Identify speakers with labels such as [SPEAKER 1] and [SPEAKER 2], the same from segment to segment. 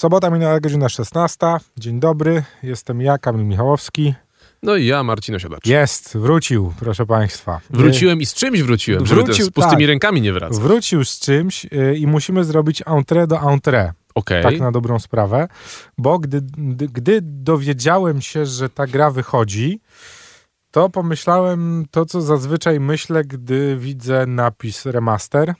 [SPEAKER 1] Sobota minęła godzina 16. Dzień dobry, jestem ja, Kamil Michałowski.
[SPEAKER 2] No i ja, Marcin Osiadacz.
[SPEAKER 1] Jest, wrócił, proszę Państwa.
[SPEAKER 2] Wróciłem i z czymś wróciłem,
[SPEAKER 1] Wrócił,
[SPEAKER 2] z pustymi
[SPEAKER 1] tak.
[SPEAKER 2] rękami nie wracać.
[SPEAKER 1] Wrócił z czymś y, i musimy zrobić entrée do entrée.
[SPEAKER 2] Okej,
[SPEAKER 1] Tak na dobrą sprawę, bo gdy, gdy, gdy dowiedziałem się, że ta gra wychodzi, to pomyślałem to, co zazwyczaj myślę, gdy widzę napis remaster,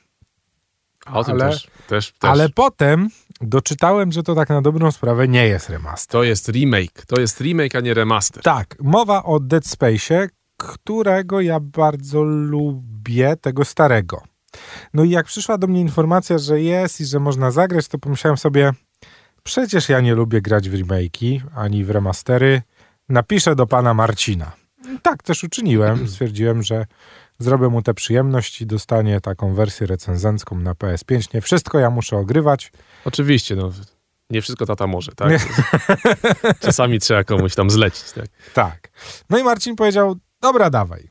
[SPEAKER 2] a o tym
[SPEAKER 1] ale-
[SPEAKER 2] też, też, też.
[SPEAKER 1] ale potem doczytałem, że to tak na dobrą sprawę nie jest remaster.
[SPEAKER 2] To jest remake, to jest remake, a nie remaster.
[SPEAKER 1] Tak, mowa o Dead Space'ie, którego ja bardzo lubię, tego starego. No i jak przyszła do mnie informacja, że jest i że można zagrać, to pomyślałem sobie, przecież ja nie lubię grać w remake'i, ani w remastery. Napiszę do pana Marcina. Tak też uczyniłem. Stwierdziłem, że zrobię mu tę przyjemność i dostanie taką wersję recenzencką na PS5. Nie wszystko ja muszę ogrywać.
[SPEAKER 2] Oczywiście, no. Nie wszystko tata może, tak? Czasami trzeba komuś tam zlecić, tak?
[SPEAKER 1] Tak. No i Marcin powiedział, dobra, dawaj.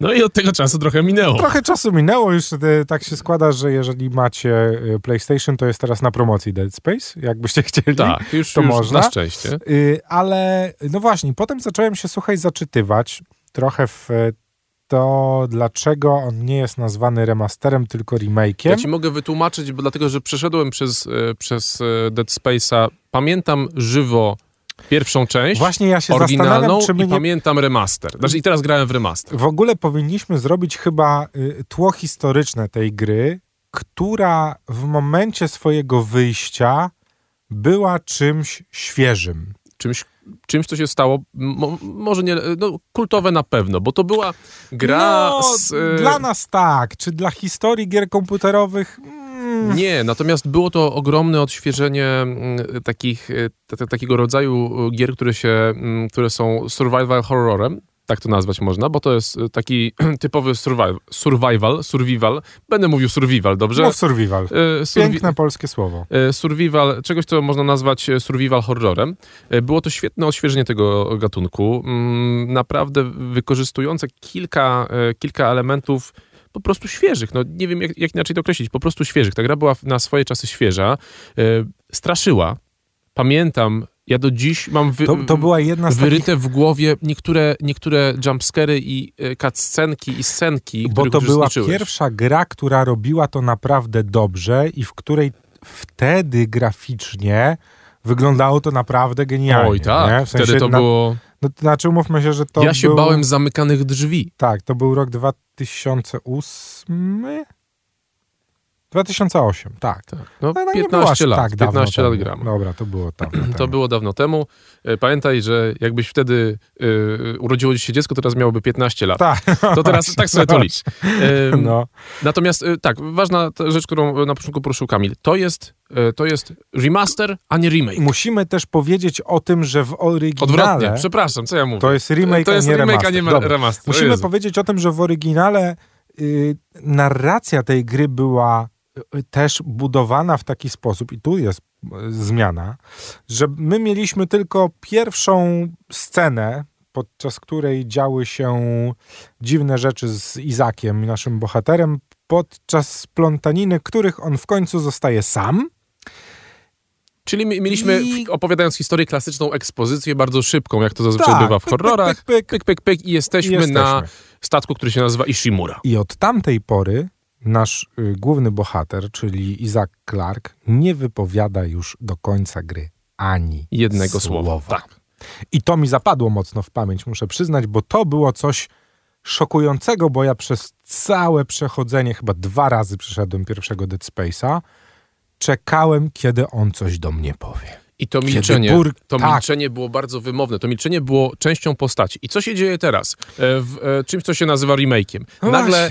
[SPEAKER 2] No i od tego czasu trochę minęło.
[SPEAKER 1] Trochę czasu minęło, już e, tak się składa, że jeżeli macie e, PlayStation, to jest teraz na promocji Dead Space, jakbyście chcieli.
[SPEAKER 2] Tak, już,
[SPEAKER 1] to
[SPEAKER 2] już
[SPEAKER 1] można.
[SPEAKER 2] na szczęście.
[SPEAKER 1] Y, ale no właśnie, potem zacząłem się, słuchaj, zaczytywać trochę w to, dlaczego on nie jest nazwany remasterem, tylko remake'iem.
[SPEAKER 2] Ja ci mogę wytłumaczyć, bo dlatego, że przeszedłem przez, e, przez e, Dead Space'a. Pamiętam żywo pierwszą część,
[SPEAKER 1] Właśnie ja się
[SPEAKER 2] oryginalną
[SPEAKER 1] czy my nie...
[SPEAKER 2] pamiętam remaster. Znaczy i teraz grałem w remaster.
[SPEAKER 1] W ogóle powinniśmy zrobić chyba y, tło historyczne tej gry, która w momencie swojego wyjścia była czymś świeżym.
[SPEAKER 2] czymś, czymś co się stało, mo, może nie, no, kultowe na pewno, bo to była gra
[SPEAKER 1] no,
[SPEAKER 2] z... e,
[SPEAKER 1] Dla nas tak, czy dla historii gier komputerowych? Mm,
[SPEAKER 2] Nie, natomiast było to ogromne odświeżenie takich, e, t- t- takiego rodzaju gier, które, się, które są survival horrorem, tak to nazwać można, bo to jest e, taki typowy survival, survival, survival, będę mówił survival, dobrze?
[SPEAKER 1] Mów survival.
[SPEAKER 2] Survi-
[SPEAKER 1] Piękne polskie słowo.
[SPEAKER 2] e, survival, czegoś, co można nazwać survival horrorem. Było to świetne odświeżenie tego gatunku, mm, naprawdę wykorzystujące kilka, kilka elementów po prostu świeżych. No, nie wiem, jak, jak inaczej to określić, po prostu świeżych. Ta gra była na swoje czasy świeża, straszyła. Pamiętam, ja do dziś mam wy,
[SPEAKER 1] To, to była jedna z takich...
[SPEAKER 2] wyryte w głowie niektóre, niektóre jumpscary i e, cutscenki i scenki,
[SPEAKER 1] Bo to była pierwsza gra, która robiła to naprawdę dobrze i w której wtedy graficznie wyglądało to naprawdę genialnie.
[SPEAKER 2] Oj, tak.
[SPEAKER 1] nie? W sensie
[SPEAKER 2] Wtedy to
[SPEAKER 1] na,
[SPEAKER 2] było...
[SPEAKER 1] No, to znaczy, umówmy się, że to
[SPEAKER 2] ja się
[SPEAKER 1] był,
[SPEAKER 2] bałem zamykanych drzwi.
[SPEAKER 1] Tak, to był rok 2008? 2008, tak.
[SPEAKER 2] Tak. No,
[SPEAKER 1] No, no nie było aż
[SPEAKER 2] 15 lat.
[SPEAKER 1] Tak dawno
[SPEAKER 2] 15 lat
[SPEAKER 1] temu.
[SPEAKER 2] gramy.
[SPEAKER 1] Dobra, to było tam.
[SPEAKER 2] To było dawno temu. Pamiętaj, że jakbyś wtedy e, urodziło ci się dziecko, to teraz miałoby 15 lat.
[SPEAKER 1] Tak.
[SPEAKER 2] To teraz tak sobie to licz. E,
[SPEAKER 1] No.
[SPEAKER 2] Natomiast e, tak, ważna rzecz, którą na początku poruszył Kamil, to jest, e, to jest remaster, a nie remake.
[SPEAKER 1] Musimy też powiedzieć o tym, że w
[SPEAKER 2] Odwrotnie,
[SPEAKER 1] oryginale
[SPEAKER 2] przepraszam, co ja mówię?
[SPEAKER 1] to jest remake,
[SPEAKER 2] to jest
[SPEAKER 1] a nie
[SPEAKER 2] remake,
[SPEAKER 1] remaster.
[SPEAKER 2] a nie remaster. O
[SPEAKER 1] Musimy powiedzieć o tym, że w oryginale y, narracja tej gry była y, też budowana w taki sposób, i tu jest y, zmiana, że my mieliśmy tylko pierwszą scenę, podczas której działy się dziwne rzeczy z Izakiem, naszym bohaterem, podczas splątaniny, których on w końcu zostaje sam.
[SPEAKER 2] Czyli mi- mieliśmy,
[SPEAKER 1] I-
[SPEAKER 2] opowiadając historię klasyczną, ekspozycję bardzo szybką, jak to zazwyczaj
[SPEAKER 1] Tak,
[SPEAKER 2] bywa w
[SPEAKER 1] pyk,
[SPEAKER 2] horrorach.
[SPEAKER 1] pyk, pyk.
[SPEAKER 2] pyk, pyk, pyk i jesteśmy,
[SPEAKER 1] I jesteśmy.
[SPEAKER 2] na statku, który się nazywa Ishimura.
[SPEAKER 1] I od tamtej pory nasz y, główny bohater, czyli Isaac Clarke, nie wypowiada już do końca gry ani
[SPEAKER 2] Jednego słowa. Tak.
[SPEAKER 1] I to mi zapadło mocno w pamięć, muszę przyznać, bo to było coś szokującego, bo ja przez całe przechodzenie, chyba dwa razy przeszedłem pierwszego Dead Space'a, czekałem, kiedy on coś do mnie powie.
[SPEAKER 2] I to milczenie,
[SPEAKER 1] bur-
[SPEAKER 2] to
[SPEAKER 1] tak.
[SPEAKER 2] milczenie było bardzo wymowne. To milczenie było częścią postaci. I co się dzieje teraz? E, W e, czymś, co się nazywa remake'iem.
[SPEAKER 1] No
[SPEAKER 2] Nagle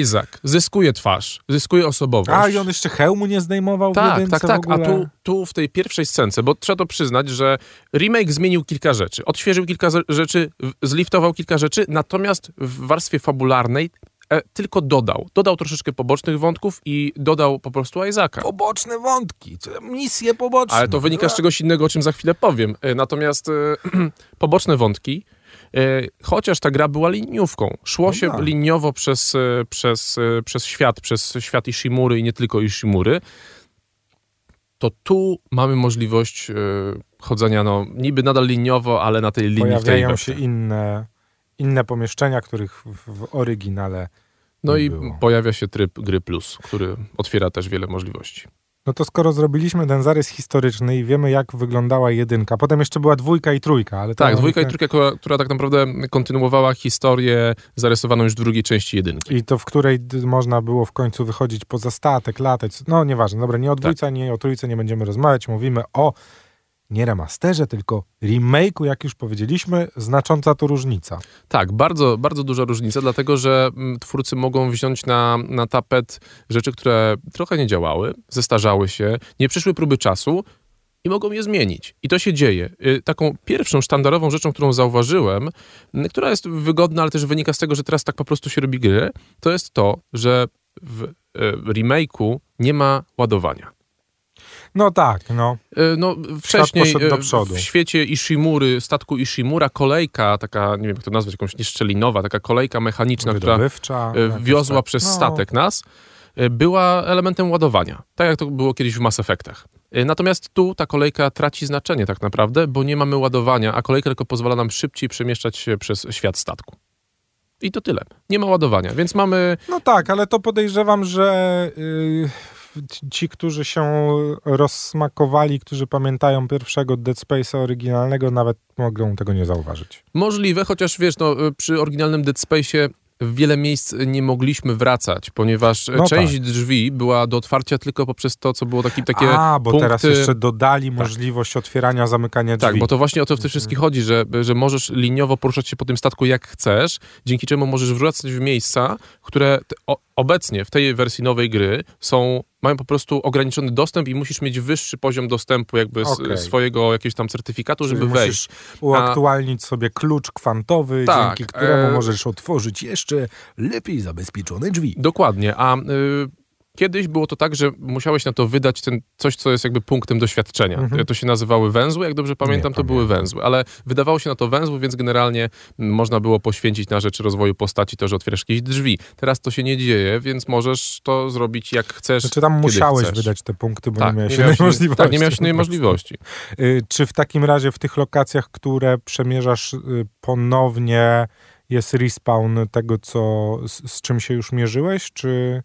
[SPEAKER 2] Isaac zyskuje twarz, zyskuje osobowość.
[SPEAKER 1] A, i on jeszcze hełmu nie zdejmował
[SPEAKER 2] Tak, tak, tak. A tu, tu w tej pierwszej scence, bo trzeba to przyznać, że remake zmienił kilka rzeczy. Odświeżył kilka ze- rzeczy, zliftował kilka rzeczy, natomiast w warstwie fabularnej tylko dodał. Dodał troszeczkę pobocznych wątków i dodał po prostu Isaaca.
[SPEAKER 1] Poboczne wątki, misje poboczne.
[SPEAKER 2] Ale to wynika z czegoś innego, o czym za chwilę powiem. E, Natomiast e, poboczne wątki, e, chociaż ta gra była liniówką, szło
[SPEAKER 1] No
[SPEAKER 2] się
[SPEAKER 1] tak.
[SPEAKER 2] liniowo przez, e, przez, e, przez świat, przez świat Ishimury i nie tylko Ishimury, to tu mamy możliwość chodzenia, no niby nadal liniowo, ale na tej linii
[SPEAKER 1] Pojawiają
[SPEAKER 2] w tej
[SPEAKER 1] się inne, inne pomieszczenia, których w, oryginale
[SPEAKER 2] No i
[SPEAKER 1] było.
[SPEAKER 2] pojawia się tryb gry plus, który otwiera też wiele możliwości.
[SPEAKER 1] No to skoro zrobiliśmy ten zarys historyczny i wiemy, jak wyglądała jedynka, potem jeszcze była dwójka i trójka, ale
[SPEAKER 2] Tak, dwójka i trójka, która, która tak naprawdę kontynuowała historię zarysowaną już w drugiej części jedynki.
[SPEAKER 1] I to w której można było w końcu wychodzić poza statek, latać. No nieważne, dobra, nie o dwójce,
[SPEAKER 2] Tak.
[SPEAKER 1] nie o trójce nie będziemy rozmawiać. Mówimy o nie remasterze, tylko remake'u, jak już powiedzieliśmy, znacząca to różnica.
[SPEAKER 2] Tak, bardzo, bardzo duża różnica, dlatego że mm, twórcy mogą wziąć na, na tapet rzeczy, które trochę nie działały, zestarzały się, nie przyszły próby czasu i mogą je zmienić. I to się dzieje. Y, Taką pierwszą sztandarową rzeczą, którą zauważyłem, która jest wygodna, ale też wynika z tego, że teraz tak po prostu się robi gry, to jest to, że w y, remake'u nie ma ładowania.
[SPEAKER 1] No tak, no.
[SPEAKER 2] E, No, wcześniej e,
[SPEAKER 1] przodu.
[SPEAKER 2] w świecie Ishimury, statku Ishimura, kolejka, taka, nie wiem jak to nazwać, jakąś nieszczelinowa, taka kolejka mechaniczna, która
[SPEAKER 1] Wydobywcza.
[SPEAKER 2] e, wiozła
[SPEAKER 1] tak.
[SPEAKER 2] przez
[SPEAKER 1] No,
[SPEAKER 2] statek nas, była elementem ładowania. Tak jak to było kiedyś w Mass Effectach. Natomiast tu ta kolejka traci znaczenie tak naprawdę, bo nie mamy ładowania, a kolejka tylko pozwala nam szybciej przemieszczać się przez świat statku. I to tyle. Nie ma ładowania, więc mamy...
[SPEAKER 1] No tak, ale to podejrzewam, że y, ci, którzy się rozsmakowali, którzy pamiętają pierwszego Dead Space'a oryginalnego, nawet mogą tego nie zauważyć.
[SPEAKER 2] Możliwe, chociaż wiesz, no, przy oryginalnym Dead Space'ie w wiele miejsc nie mogliśmy wracać, ponieważ
[SPEAKER 1] No
[SPEAKER 2] część
[SPEAKER 1] tak.
[SPEAKER 2] drzwi była do otwarcia tylko poprzez to, co było taki, takie
[SPEAKER 1] A, bo
[SPEAKER 2] punkty...
[SPEAKER 1] teraz jeszcze dodali możliwość otwierania, zamykania drzwi.
[SPEAKER 2] Tak, bo to właśnie o to w tym wszystkim chodzi, że, że możesz liniowo poruszać się po tym statku jak chcesz, dzięki czemu możesz wracać w miejsca, które obecnie w tej wersji nowej gry są, mają po prostu ograniczony dostęp i musisz mieć wyższy poziom dostępu jakby
[SPEAKER 1] Okej.
[SPEAKER 2] swojego jakiegoś tam certyfikatu,
[SPEAKER 1] Czyli
[SPEAKER 2] żeby
[SPEAKER 1] musisz
[SPEAKER 2] wejść.
[SPEAKER 1] uaktualnić sobie klucz kwantowy,
[SPEAKER 2] Tak,
[SPEAKER 1] dzięki któremu
[SPEAKER 2] e,
[SPEAKER 1] możesz otworzyć jeszcze lepiej zabezpieczone drzwi.
[SPEAKER 2] Dokładnie, a y, kiedyś było to tak, że musiałeś na to wydać ten coś, co jest jakby punktem doświadczenia.
[SPEAKER 1] Mhm.
[SPEAKER 2] To się nazywały węzły, jak dobrze pamiętam,
[SPEAKER 1] Nie
[SPEAKER 2] to były węzły, ale wydawało się na to węzły, więc generalnie można było poświęcić na rzecz rozwoju postaci to, że otwierasz jakieś drzwi. Teraz to się nie dzieje, więc możesz to zrobić jak chcesz.
[SPEAKER 1] Znaczy tam musiałeś
[SPEAKER 2] chcesz.
[SPEAKER 1] wydać te punkty, bo
[SPEAKER 2] tak,
[SPEAKER 1] nie miałeś innej możliwości.
[SPEAKER 2] Tak, nie miałeś innej możliwości.
[SPEAKER 1] Y, Czy w takim razie w tych lokacjach, które przemierzasz y, ponownie jest respawn tego, co, z, z czym się już mierzyłeś, czy...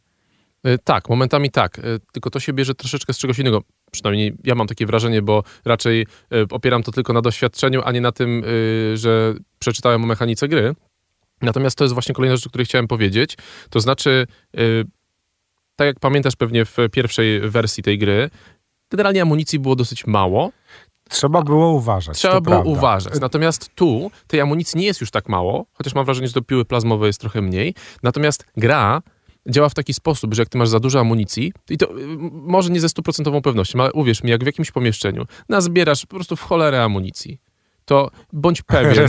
[SPEAKER 2] Y, Tak, momentami tak, y, tylko to się bierze troszeczkę z czegoś innego. Przynajmniej ja mam takie wrażenie, bo raczej y, opieram to tylko na doświadczeniu, a nie na tym, że przeczytałem o mechanice gry. Natomiast to jest właśnie kolejna rzecz, o której chciałem powiedzieć. To znaczy, tak jak pamiętasz pewnie w pierwszej wersji tej gry, generalnie amunicji było dosyć mało.
[SPEAKER 1] Trzeba było uważać.
[SPEAKER 2] Trzeba było
[SPEAKER 1] prawda.
[SPEAKER 2] uważać. Natomiast tu tej amunicji nie jest już tak mało, chociaż mam wrażenie, że do piły plazmowej jest trochę mniej. Natomiast gra działa w taki sposób, że jak ty masz za dużo amunicji, i to y, może nie ze stuprocentową pewnością, ale uwierz mi, jak w jakimś pomieszczeniu nazbierasz po prostu w cholerę amunicji, to bądź pewien,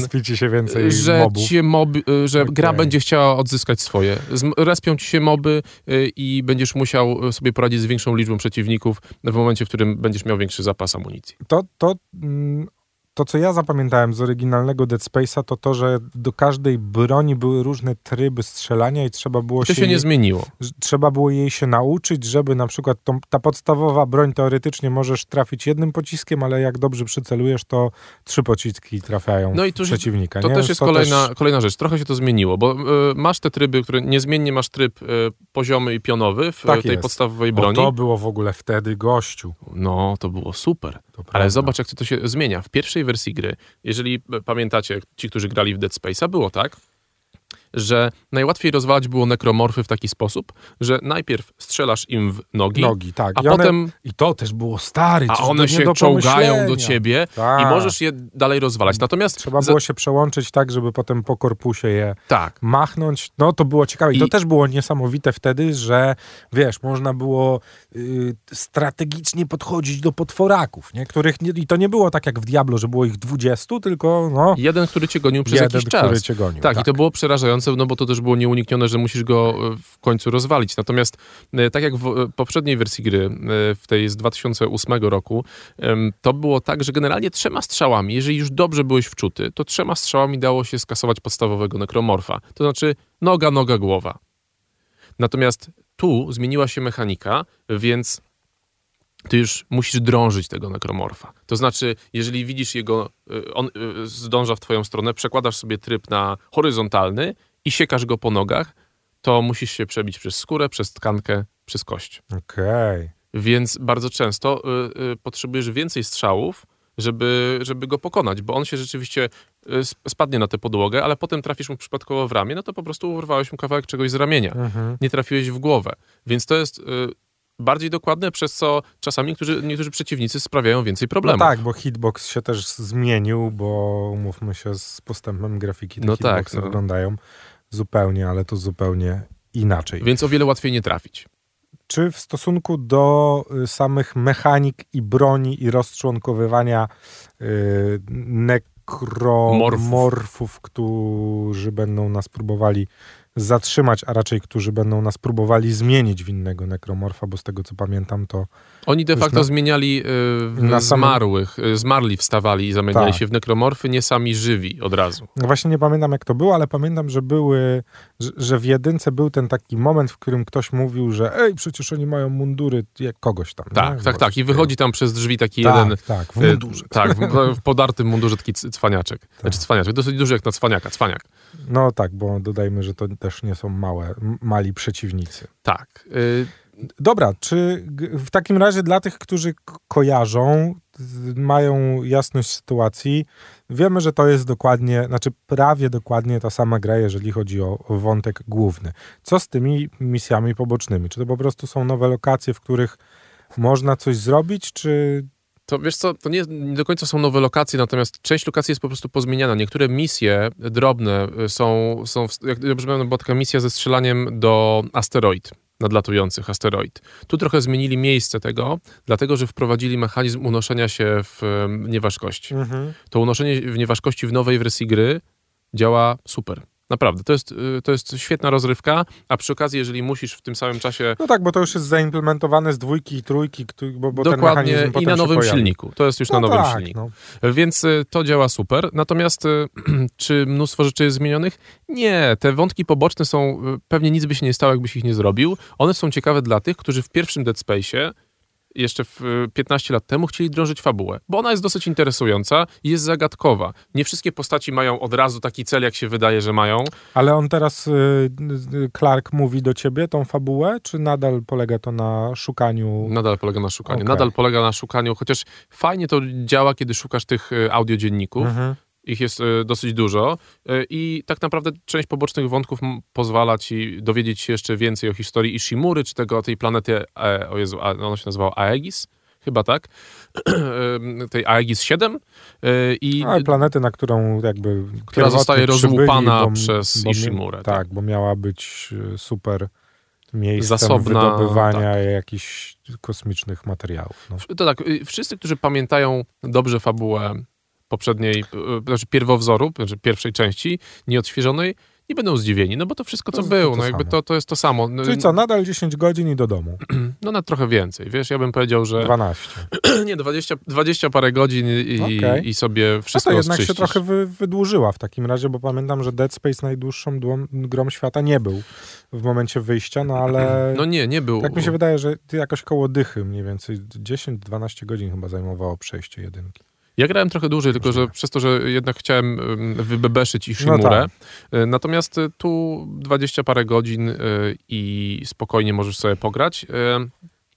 [SPEAKER 1] więcej
[SPEAKER 2] że,
[SPEAKER 1] mobów.
[SPEAKER 2] cię moby, y, że gra
[SPEAKER 1] Okej.
[SPEAKER 2] będzie chciała odzyskać swoje. Respią ci się moby y, i będziesz musiał y, sobie poradzić z większą liczbą przeciwników w momencie, w którym będziesz miał większy zapas amunicji.
[SPEAKER 1] To, to, mm, to, co ja zapamiętałem z oryginalnego Dead Space'a, to to, że do każdej broni były różne tryby strzelania i trzeba było
[SPEAKER 2] To się
[SPEAKER 1] jej-
[SPEAKER 2] nie zmieniło.
[SPEAKER 1] trzeba było jej się nauczyć, żeby na przykład tą, ta podstawowa broń teoretycznie możesz trafić jednym pociskiem, ale jak dobrze przycelujesz, to trzy pociski trafiają
[SPEAKER 2] No i tu się-
[SPEAKER 1] przeciwnika.
[SPEAKER 2] To
[SPEAKER 1] nie?
[SPEAKER 2] też jest kolejna, kolejna rzecz. Trochę się to zmieniło, bo y, masz te tryby, które niezmiennie masz tryb y, poziomy i pionowy w
[SPEAKER 1] Tak
[SPEAKER 2] tej
[SPEAKER 1] jest.
[SPEAKER 2] podstawowej
[SPEAKER 1] O,
[SPEAKER 2] broni.
[SPEAKER 1] to było w ogóle wtedy gościu.
[SPEAKER 2] No, to było super. Ale zobacz, jak to się zmienia. W pierwszej wersji gry, jeżeli pamiętacie, ci, którzy grali w Dead Space'a, było tak, że najłatwiej rozwalać było nekromorfy w taki sposób, że najpierw strzelasz im w nogi,
[SPEAKER 1] Nogi, tak.
[SPEAKER 2] a
[SPEAKER 1] I one,
[SPEAKER 2] potem
[SPEAKER 1] I to też było stary.
[SPEAKER 2] a one się
[SPEAKER 1] do
[SPEAKER 2] czołgają do ciebie
[SPEAKER 1] Tak.
[SPEAKER 2] i możesz je dalej rozwalać. Natomiast
[SPEAKER 1] Trzeba było się przełączyć tak, żeby potem po korpusie je
[SPEAKER 2] tak,
[SPEAKER 1] machnąć. No to było ciekawe. I,
[SPEAKER 2] I-
[SPEAKER 1] to też było niesamowite wtedy, że wiesz, można było y, strategicznie podchodzić do potworaków, nie? Których nie, i to nie było tak jak w Diablo, że było ich 20, tylko no
[SPEAKER 2] jeden, który cię gonił przez
[SPEAKER 1] jeden,
[SPEAKER 2] jakiś czas.
[SPEAKER 1] który cię gonił.
[SPEAKER 2] Tak, i to było przerażające, no bo to też było nieuniknione, że musisz go e, w końcu rozwalić. Natomiast e, tak jak w e, poprzedniej wersji gry, w tej z 2008 roku, to było tak, że generalnie trzema strzałami, jeżeli już dobrze byłeś wczuty, to trzema strzałami dało się skasować podstawowego nekromorfa. To znaczy noga, noga, głowa. Natomiast tu zmieniła się mechanika, więc ty już musisz drążyć tego nekromorfa. To znaczy, jeżeli widzisz jego, on zdąża w twoją stronę, przekładasz sobie tryb na horyzontalny i siekasz go po nogach, to musisz się przebić przez skórę, przez tkankę, przez kość.
[SPEAKER 1] Okej. Okay.
[SPEAKER 2] Więc bardzo często y, y, potrzebujesz więcej strzałów, żeby, żeby go pokonać, bo on się rzeczywiście y, spadnie na tę podłogę, ale potem trafisz mu przypadkowo w ramię, no to po prostu urwałeś mu kawałek czegoś z ramienia. Mhm. Nie trafiłeś w głowę. Więc to jest y, bardziej dokładne, przez co czasami niektórzy, niektórzy przeciwnicy sprawiają więcej problemów.
[SPEAKER 1] No tak, bo hitbox się też zmienił, bo umówmy się, z postępem grafiki te no hitboxy tak, no. wyglądają zupełnie, ale to zupełnie inaczej.
[SPEAKER 2] Więc o wiele łatwiej nie trafić.
[SPEAKER 1] Czy w stosunku do y, samych mechanik i broni i rozczłonkowywania yy, nekromorfów, którzy będą nas próbowali zatrzymać, a raczej którzy będą nas próbowali zmienić w innego nekromorfa, bo z tego co pamiętam to...
[SPEAKER 2] Oni de facto na, zmieniali y, na zmarłych, samym... Y, zmarli wstawali i zamieniali tak. się w nekromorfy, nie sami żywi od razu.
[SPEAKER 1] No właśnie nie pamiętam jak to było, ale pamiętam, że były, że, że, w jedynce był ten taki moment, w którym ktoś mówił, że ej, przecież oni mają mundury jak kogoś tam.
[SPEAKER 2] Tak,
[SPEAKER 1] nie?
[SPEAKER 2] tak, tak. I wychodzi tam przez drzwi taki
[SPEAKER 1] tak,
[SPEAKER 2] jeden...
[SPEAKER 1] Tak, w mundurze.
[SPEAKER 2] Y, tak, w, w podartym mundurze taki cwaniaczek. Tak. Znaczy cwaniaczek, dosyć duży jak na cwaniaka, cwaniak.
[SPEAKER 1] No tak, bo dodajmy, że to też nie są małe, mali przeciwnicy.
[SPEAKER 2] Tak. Y
[SPEAKER 1] Dobra, czy w takim razie dla tych, którzy kojarzą, mają jasność sytuacji, wiemy, że to jest dokładnie, znaczy prawie dokładnie ta sama gra, jeżeli chodzi o wątek główny. Co z tymi misjami pobocznymi? Czy to po prostu są nowe lokacje, w których można coś zrobić, czy
[SPEAKER 2] to wiesz co, to nie, nie, do końca są nowe lokacje, natomiast część lokacji jest po prostu pozmieniana. Niektóre misje drobne są, są jak dobrze pamiętam, była taka misja ze strzelaniem do asteroid, nadlatujących asteroid. Tu trochę zmienili miejsce tego, dlatego że wprowadzili mechanizm unoszenia się w nieważkości. Mhm. To unoszenie w nieważkości w nowej wersji gry działa super. Naprawdę, to jest, y, to jest świetna rozrywka, a przy okazji, jeżeli musisz w tym samym czasie...
[SPEAKER 1] No tak, bo to już jest zaimplementowane z dwójki i trójki, bo, bo
[SPEAKER 2] Dokładnie, i na nowym silniku. To jest już no na nowym tak, silniku. No. Więc y, to działa super. Natomiast y, czy mnóstwo rzeczy jest zmienionych? Nie, te wątki poboczne są, pewnie nic by się nie stało, jakbyś ich nie zrobił. One są ciekawe dla tych, którzy w pierwszym Dead Space'ie jeszcze w 15 lat temu chcieli drążyć fabułę, bo ona jest dosyć interesująca i jest zagadkowa. Nie wszystkie postaci mają od razu taki cel, jak się wydaje, że mają.
[SPEAKER 1] Ale on teraz, y, Clark mówi do ciebie tą fabułę, czy nadal polega to na szukaniu?
[SPEAKER 2] Nadal polega na szukaniu. Okay. Nadal polega na szukaniu, chociaż fajnie to działa, kiedy szukasz tych y, audiodzienników. Mhm ich jest e, dosyć dużo e, i tak naprawdę część pobocznych wątków pozwala ci dowiedzieć się jeszcze więcej o historii Ishimury, czy tego, tej planety, e, o Jezu, ono się nazywało Aegis, chyba tak, tej Aegis 7
[SPEAKER 1] i... A, planety, na którą jakby...
[SPEAKER 2] Która zostaje rozłupana bo, przez bo, Ishimurę.
[SPEAKER 1] Tak, tak, bo miała być super miejscem Zasobna, wydobywania tak. jakichś kosmicznych materiałów. No.
[SPEAKER 2] To tak, y, wszyscy, którzy pamiętają dobrze fabułę poprzedniej, e, znaczy pierwowzoru, znaczy pierwszej części, nieodświeżonej, nie będą zdziwieni, no bo to wszystko, co to było, to no jakby to, to jest to samo.
[SPEAKER 1] No, Czyli co, nadal 10 godzin i do domu?
[SPEAKER 2] No na trochę więcej, wiesz, ja bym powiedział, że...
[SPEAKER 1] 12.
[SPEAKER 2] nie, 20, 20 parę godzin i, okay. i sobie wszystko
[SPEAKER 1] no to jednak
[SPEAKER 2] oczyścisz.
[SPEAKER 1] się trochę wy, wydłużyła w takim razie, bo pamiętam, że Dead Space najdłuższą grą świata nie był w momencie wyjścia, no ale...
[SPEAKER 2] No nie, nie był.
[SPEAKER 1] Tak mi się wydaje, że jakoś koło dychy mniej więcej, 10-12 godzin chyba zajmowało przejście jedynki.
[SPEAKER 2] Ja grałem trochę dłużej, tylko że przez to, że jednak chciałem wybebeszyć ich no tak. E, natomiast e, tu 20 parę godzin e, i spokojnie możesz sobie pograć.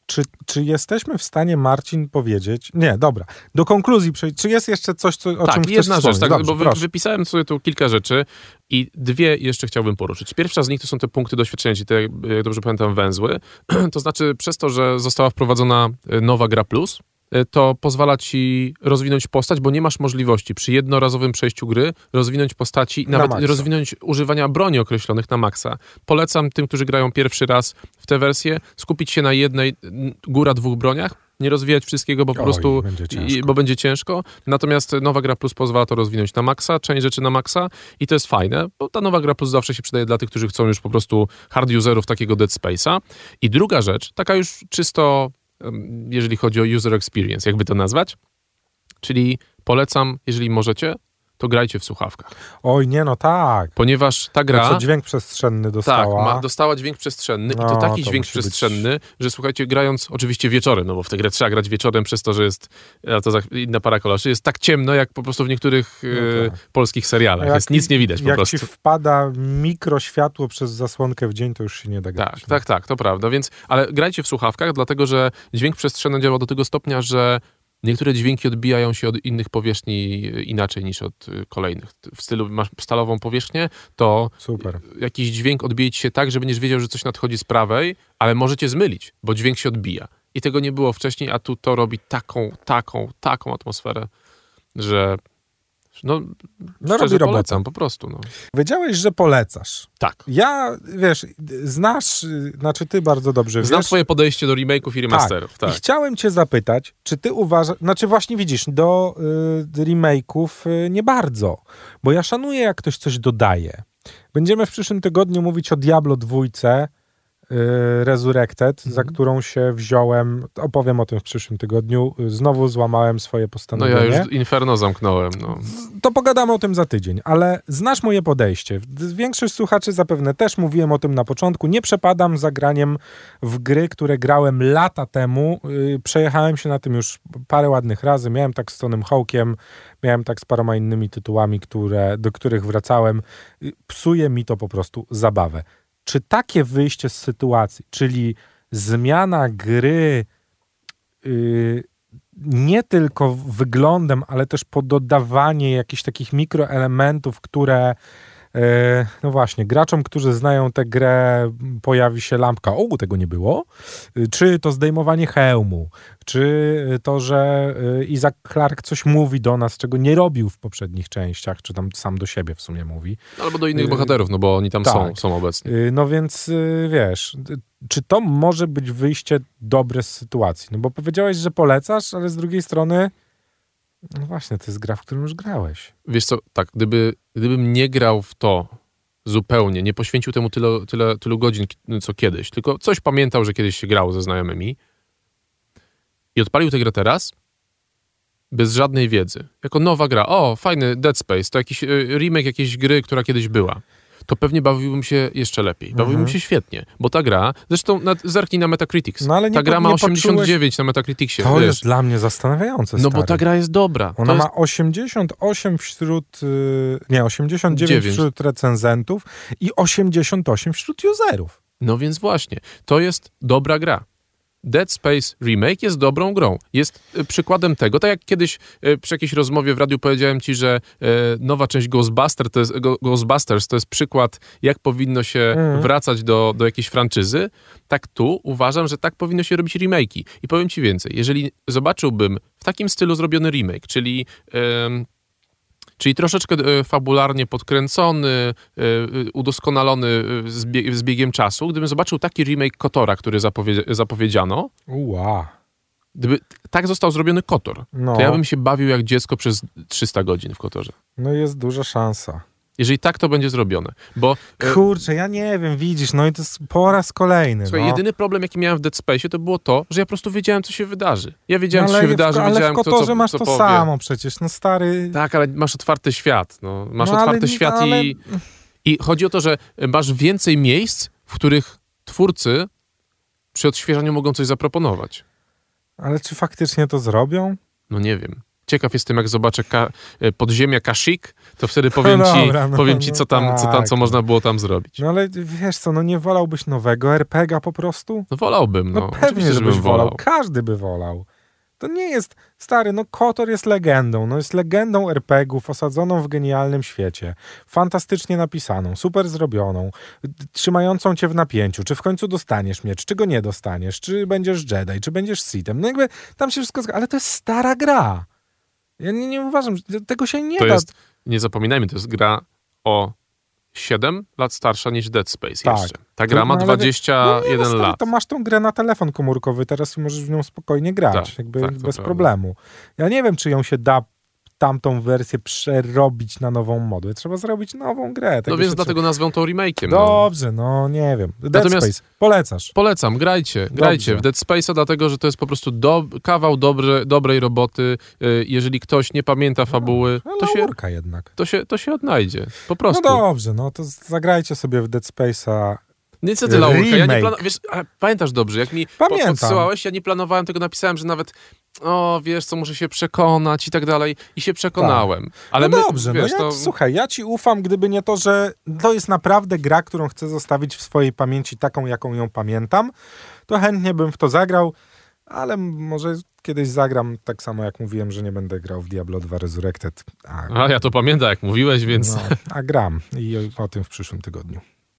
[SPEAKER 1] Czy, czy jesteśmy w stanie, Marcin, powiedzieć... Nie, dobra. Do konkluzji przejść. Czy jest jeszcze coś, co, o
[SPEAKER 2] tak,
[SPEAKER 1] czym
[SPEAKER 2] chcesz jedna
[SPEAKER 1] rzecz,
[SPEAKER 2] tak, Dobrze, bo wypisałem sobie tu kilka rzeczy i dwie jeszcze chciałbym poruszyć. Pierwsza z nich to są te punkty doświadczenia, czyli te, jak dobrze pamiętam, węzły. to znaczy przez to, że została wprowadzona nowa gra plus, to pozwala ci rozwinąć postać, bo nie masz możliwości przy jednorazowym przejściu gry rozwinąć postaci, na nawet rozwinąć używania broni określonych na maksa. Polecam tym, którzy grają pierwszy raz w tę wersję, skupić się na jednej, góra dwóch broniach, nie rozwijać wszystkiego, bo po Oj, prostu będzie bo będzie ciężko. Natomiast nowa gra plus pozwala to rozwinąć na maksa, część rzeczy na maksa i to jest fajne, bo ta nowa gra plus zawsze się przydaje dla tych, którzy chcą już po prostu hard userów takiego Dead Space'a. I druga rzecz, taka już czysto jeżeli chodzi o user experience, jakby to nazwać. Czyli polecam, jeżeli możecie, to grajcie w słuchawkach.
[SPEAKER 1] Oj, nie, no tak.
[SPEAKER 2] Ponieważ ta gra...
[SPEAKER 1] To co dźwięk przestrzenny dostała.
[SPEAKER 2] Tak, ma, dostała dźwięk przestrzenny
[SPEAKER 1] No,
[SPEAKER 2] i to taki
[SPEAKER 1] to
[SPEAKER 2] dźwięk
[SPEAKER 1] musi być-
[SPEAKER 2] przestrzenny, że słuchajcie, grając oczywiście wieczorem, no bo w tę grę trzeba grać wieczorem przez to, że jest, to inna para koloszy, jest tak ciemno, jak po prostu w niektórych
[SPEAKER 1] No
[SPEAKER 2] e,
[SPEAKER 1] tak.
[SPEAKER 2] polskich serialach.
[SPEAKER 1] Jak-
[SPEAKER 2] jest nic nie widać po
[SPEAKER 1] Jak
[SPEAKER 2] prostu.
[SPEAKER 1] ci wpada mikroświatło przez zasłonkę w dzień, to już się nie da grać.
[SPEAKER 2] Tak, tak, tak, to prawda. Więc, ale grajcie w słuchawkach, dlatego że dźwięk przestrzenny działa do tego stopnia, że niektóre dźwięki odbijają się od innych powierzchni inaczej niż od y, kolejnych. W stylu masz stalową powierzchnię, to
[SPEAKER 1] Super.
[SPEAKER 2] jakiś dźwięk odbije ci się tak, że będziesz wiedział, że coś nadchodzi z prawej, ale możecie zmylić, bo dźwięk się odbija. I tego nie było wcześniej, a tu to robi taką, taką, taką atmosferę, że no,
[SPEAKER 1] No robi robotę.
[SPEAKER 2] polecam po prostu. No.
[SPEAKER 1] Wiedziałeś, że polecasz.
[SPEAKER 2] Tak.
[SPEAKER 1] Ja, wiesz, znasz, znaczy ty bardzo dobrze
[SPEAKER 2] Znam
[SPEAKER 1] wiesz.
[SPEAKER 2] twoje podejście do remake'ów i remasterów.
[SPEAKER 1] I
[SPEAKER 2] Tak.
[SPEAKER 1] chciałem cię zapytać, czy ty uważasz, znaczy właśnie widzisz, do y, remake'ów y, nie bardzo, bo ja szanuję, jak ktoś coś dodaje. Będziemy w przyszłym tygodniu mówić o Diablo dwójce y, Resurrected, za
[SPEAKER 2] Mhm.
[SPEAKER 1] którą się wziąłem, opowiem o tym w przyszłym tygodniu. Y, Znowu złamałem swoje
[SPEAKER 2] No
[SPEAKER 1] postanowienie.
[SPEAKER 2] ja już Inferno zamknąłem. No.
[SPEAKER 1] To pogadamy o tym za tydzień, ale znasz moje podejście. Większość słuchaczy zapewne też mówiłem o tym na początku. Nie przepadam za graniem w gry, które grałem lata temu. Yy, Przejechałem się na tym już parę ładnych razy. Miałem tak z Tonym Hawkiem, miałem tak z paroma innymi tytułami, które, do których wracałem. Yy, Psuje mi to po prostu zabawę. Czy takie wyjście z sytuacji, czyli zmiana gry yy, nie tylko wyglądem, ale też pododawanie jakichś takich mikroelementów, które no właśnie, graczom, którzy znają tę grę, pojawi się lampka, o, tego nie było, Y, czy to zdejmowanie hełmu, czy to, że Isaac Clarke coś mówi do nas, czego nie robił w poprzednich częściach, czy tam sam do siebie w sumie mówi.
[SPEAKER 2] Albo do innych bohaterów, no bo oni tam
[SPEAKER 1] tak.
[SPEAKER 2] są, są obecni.
[SPEAKER 1] No więc wiesz, czy to może być wyjście dobre z sytuacji? No bo powiedziałeś, że polecasz, ale z drugiej strony, no właśnie, to jest gra, w którą już grałeś.
[SPEAKER 2] Wiesz co, tak, gdyby, gdybym nie grał w to zupełnie, nie poświęcił temu tyle, tyle, tylu godzin, co kiedyś, tylko coś pamiętał, że kiedyś się grało ze znajomymi i odpalił tę grę teraz, bez żadnej wiedzy, jako nowa gra, o, fajny Dead Space, to jakiś y, remake jakiejś gry, która kiedyś była, to pewnie bawiłbym się jeszcze lepiej. Bawiłbym
[SPEAKER 1] Mhm.
[SPEAKER 2] się świetnie, bo ta gra, zresztą na, zerknij na Metacritics,
[SPEAKER 1] No ale nie
[SPEAKER 2] ta gra ma
[SPEAKER 1] nie
[SPEAKER 2] 89 na Metacriticsie,
[SPEAKER 1] To
[SPEAKER 2] wiesz.
[SPEAKER 1] jest dla mnie zastanawiające,
[SPEAKER 2] no bo
[SPEAKER 1] stary.
[SPEAKER 2] ta gra jest dobra.
[SPEAKER 1] Ona
[SPEAKER 2] jest,
[SPEAKER 1] ma 88 wśród, y, nie, 89
[SPEAKER 2] Dziewięć.
[SPEAKER 1] wśród recenzentów i 88 wśród userów.
[SPEAKER 2] No więc właśnie, to jest dobra gra. Dead Space Remake jest dobrą grą. Jest y, przykładem tego, tak jak kiedyś y, przy jakiejś rozmowie w radiu powiedziałem ci, że y, nowa część Ghostbuster to jest, Ghostbusters to jest przykład, jak powinno się
[SPEAKER 1] Mhm.
[SPEAKER 2] wracać do, do jakiejś franczyzy, tak tu uważam, że tak powinno się robić remake'i. I powiem ci więcej, jeżeli zobaczyłbym w takim stylu zrobiony remake, czyli... ym, Czyli troszeczkę e, fabularnie podkręcony, e, e, udoskonalony z, bie- z biegiem czasu. Gdybym zobaczył taki remake Kotora, który zapowie, zapowiedziano,
[SPEAKER 1] Ua.
[SPEAKER 2] gdyby tak został zrobiony Kotor,
[SPEAKER 1] No,
[SPEAKER 2] to ja bym się bawił jak dziecko przez 300 godzin w Kotorze.
[SPEAKER 1] no jest duża szansa.
[SPEAKER 2] Jeżeli tak to będzie zrobione. Bo e,
[SPEAKER 1] Kurczę, ja nie wiem, widzisz, no i to jest po raz kolejny.
[SPEAKER 2] słuchaj,
[SPEAKER 1] no.
[SPEAKER 2] jedyny problem, jaki miałem w Dead Space, to było to, że ja po prostu wiedziałem, co się wydarzy. Ja wiedziałem, co się
[SPEAKER 1] w-
[SPEAKER 2] wydarzy,
[SPEAKER 1] ale
[SPEAKER 2] wiedziałem,
[SPEAKER 1] w
[SPEAKER 2] kto co,
[SPEAKER 1] masz
[SPEAKER 2] co
[SPEAKER 1] to
[SPEAKER 2] powie.
[SPEAKER 1] samo przecież, no stary.
[SPEAKER 2] Tak, ale masz otwarty świat. No. Masz
[SPEAKER 1] No, ale
[SPEAKER 2] otwarty
[SPEAKER 1] nie-
[SPEAKER 2] świat
[SPEAKER 1] ale-
[SPEAKER 2] i, i chodzi o to, że masz więcej miejsc, w których twórcy przy odświeżaniu mogą coś zaproponować.
[SPEAKER 1] Ale czy faktycznie to zrobią?
[SPEAKER 2] No nie wiem. Ciekaw jestem, jak zobaczę ka- e, podziemia Kashyyyk, to wtedy powiem ci,
[SPEAKER 1] dobra, no,
[SPEAKER 2] powiem ci
[SPEAKER 1] no
[SPEAKER 2] co, tam, co tam,
[SPEAKER 1] tak.
[SPEAKER 2] co można było tam zrobić.
[SPEAKER 1] No ale wiesz co, no nie wolałbyś nowego RPG po prostu?
[SPEAKER 2] No wolałbym,
[SPEAKER 1] No,
[SPEAKER 2] no.
[SPEAKER 1] pewnie, żebyś wolał.
[SPEAKER 2] wolał.
[SPEAKER 1] Każdy by wolał. To nie jest, stary, no Kotor jest legendą. No jest legendą RPGów osadzoną w genialnym świecie. Fantastycznie napisaną, super zrobioną, trzymającą cię w napięciu. Czy w końcu dostaniesz miecz, czy go nie dostaniesz, czy będziesz Jedi, czy będziesz Sithem. No jakby tam się wszystko zgadza, ale to jest stara gra. Ja nie, nie uważam, że tego się nie
[SPEAKER 2] To
[SPEAKER 1] da.
[SPEAKER 2] jest, nie zapominajmy, to jest gra o 7 lat starsza niż Dead Space
[SPEAKER 1] Tak.
[SPEAKER 2] jeszcze. Ta gra ma
[SPEAKER 1] No, ale-
[SPEAKER 2] 21
[SPEAKER 1] no nie, no,
[SPEAKER 2] lat.
[SPEAKER 1] To masz tą grę na telefon komórkowy, teraz możesz w nią spokojnie grać,
[SPEAKER 2] Tak,
[SPEAKER 1] jakby
[SPEAKER 2] tak,
[SPEAKER 1] bez problemu. Ja nie wiem, czy ją się da tamtą wersję przerobić na nową modłę. Trzeba zrobić nową grę.
[SPEAKER 2] No
[SPEAKER 1] Tego
[SPEAKER 2] więc dlatego nazwą to remake'iem.
[SPEAKER 1] trzeba...
[SPEAKER 2] No.
[SPEAKER 1] Dobrze, no nie wiem. Dead
[SPEAKER 2] Natomiast-
[SPEAKER 1] Space, polecasz.
[SPEAKER 2] Polecam, grajcie, grajcie w Dead Space'a, dlatego że to jest po prostu do, kawał dobrze, dobrej roboty. Y, Jeżeli ktoś nie pamięta fabuły,
[SPEAKER 1] No,
[SPEAKER 2] to się,
[SPEAKER 1] jednak.
[SPEAKER 2] to, się, to się odnajdzie. Po
[SPEAKER 1] No
[SPEAKER 2] prostu.
[SPEAKER 1] dobrze, no to zagrajcie sobie w Dead Space'a.
[SPEAKER 2] Niestety, Laurka, ja nie
[SPEAKER 1] Remake.
[SPEAKER 2] plano... wiesz, pamiętasz dobrze, jak mi
[SPEAKER 1] Pamiętam.
[SPEAKER 2] po- podsyłałeś, ja nie planowałem tego, napisałem, że nawet o, wiesz co, muszę się przekonać i tak dalej i się przekonałem. Ale
[SPEAKER 1] no
[SPEAKER 2] my,
[SPEAKER 1] dobrze,
[SPEAKER 2] wiesz,
[SPEAKER 1] no ja,
[SPEAKER 2] to...
[SPEAKER 1] słuchaj, ja ci ufam, gdyby nie to, że to jest naprawdę gra, którą chcę zostawić w swojej pamięci taką, jaką ją pamiętam, to chętnie bym w to zagrał, ale może kiedyś zagram, tak samo jak mówiłem, że nie będę grał w Diablo 2 Resurrected, a,
[SPEAKER 2] A ja to pamiętam, jak mówiłeś, więc...
[SPEAKER 1] no, a gram i o tym w przyszłym tygodniu.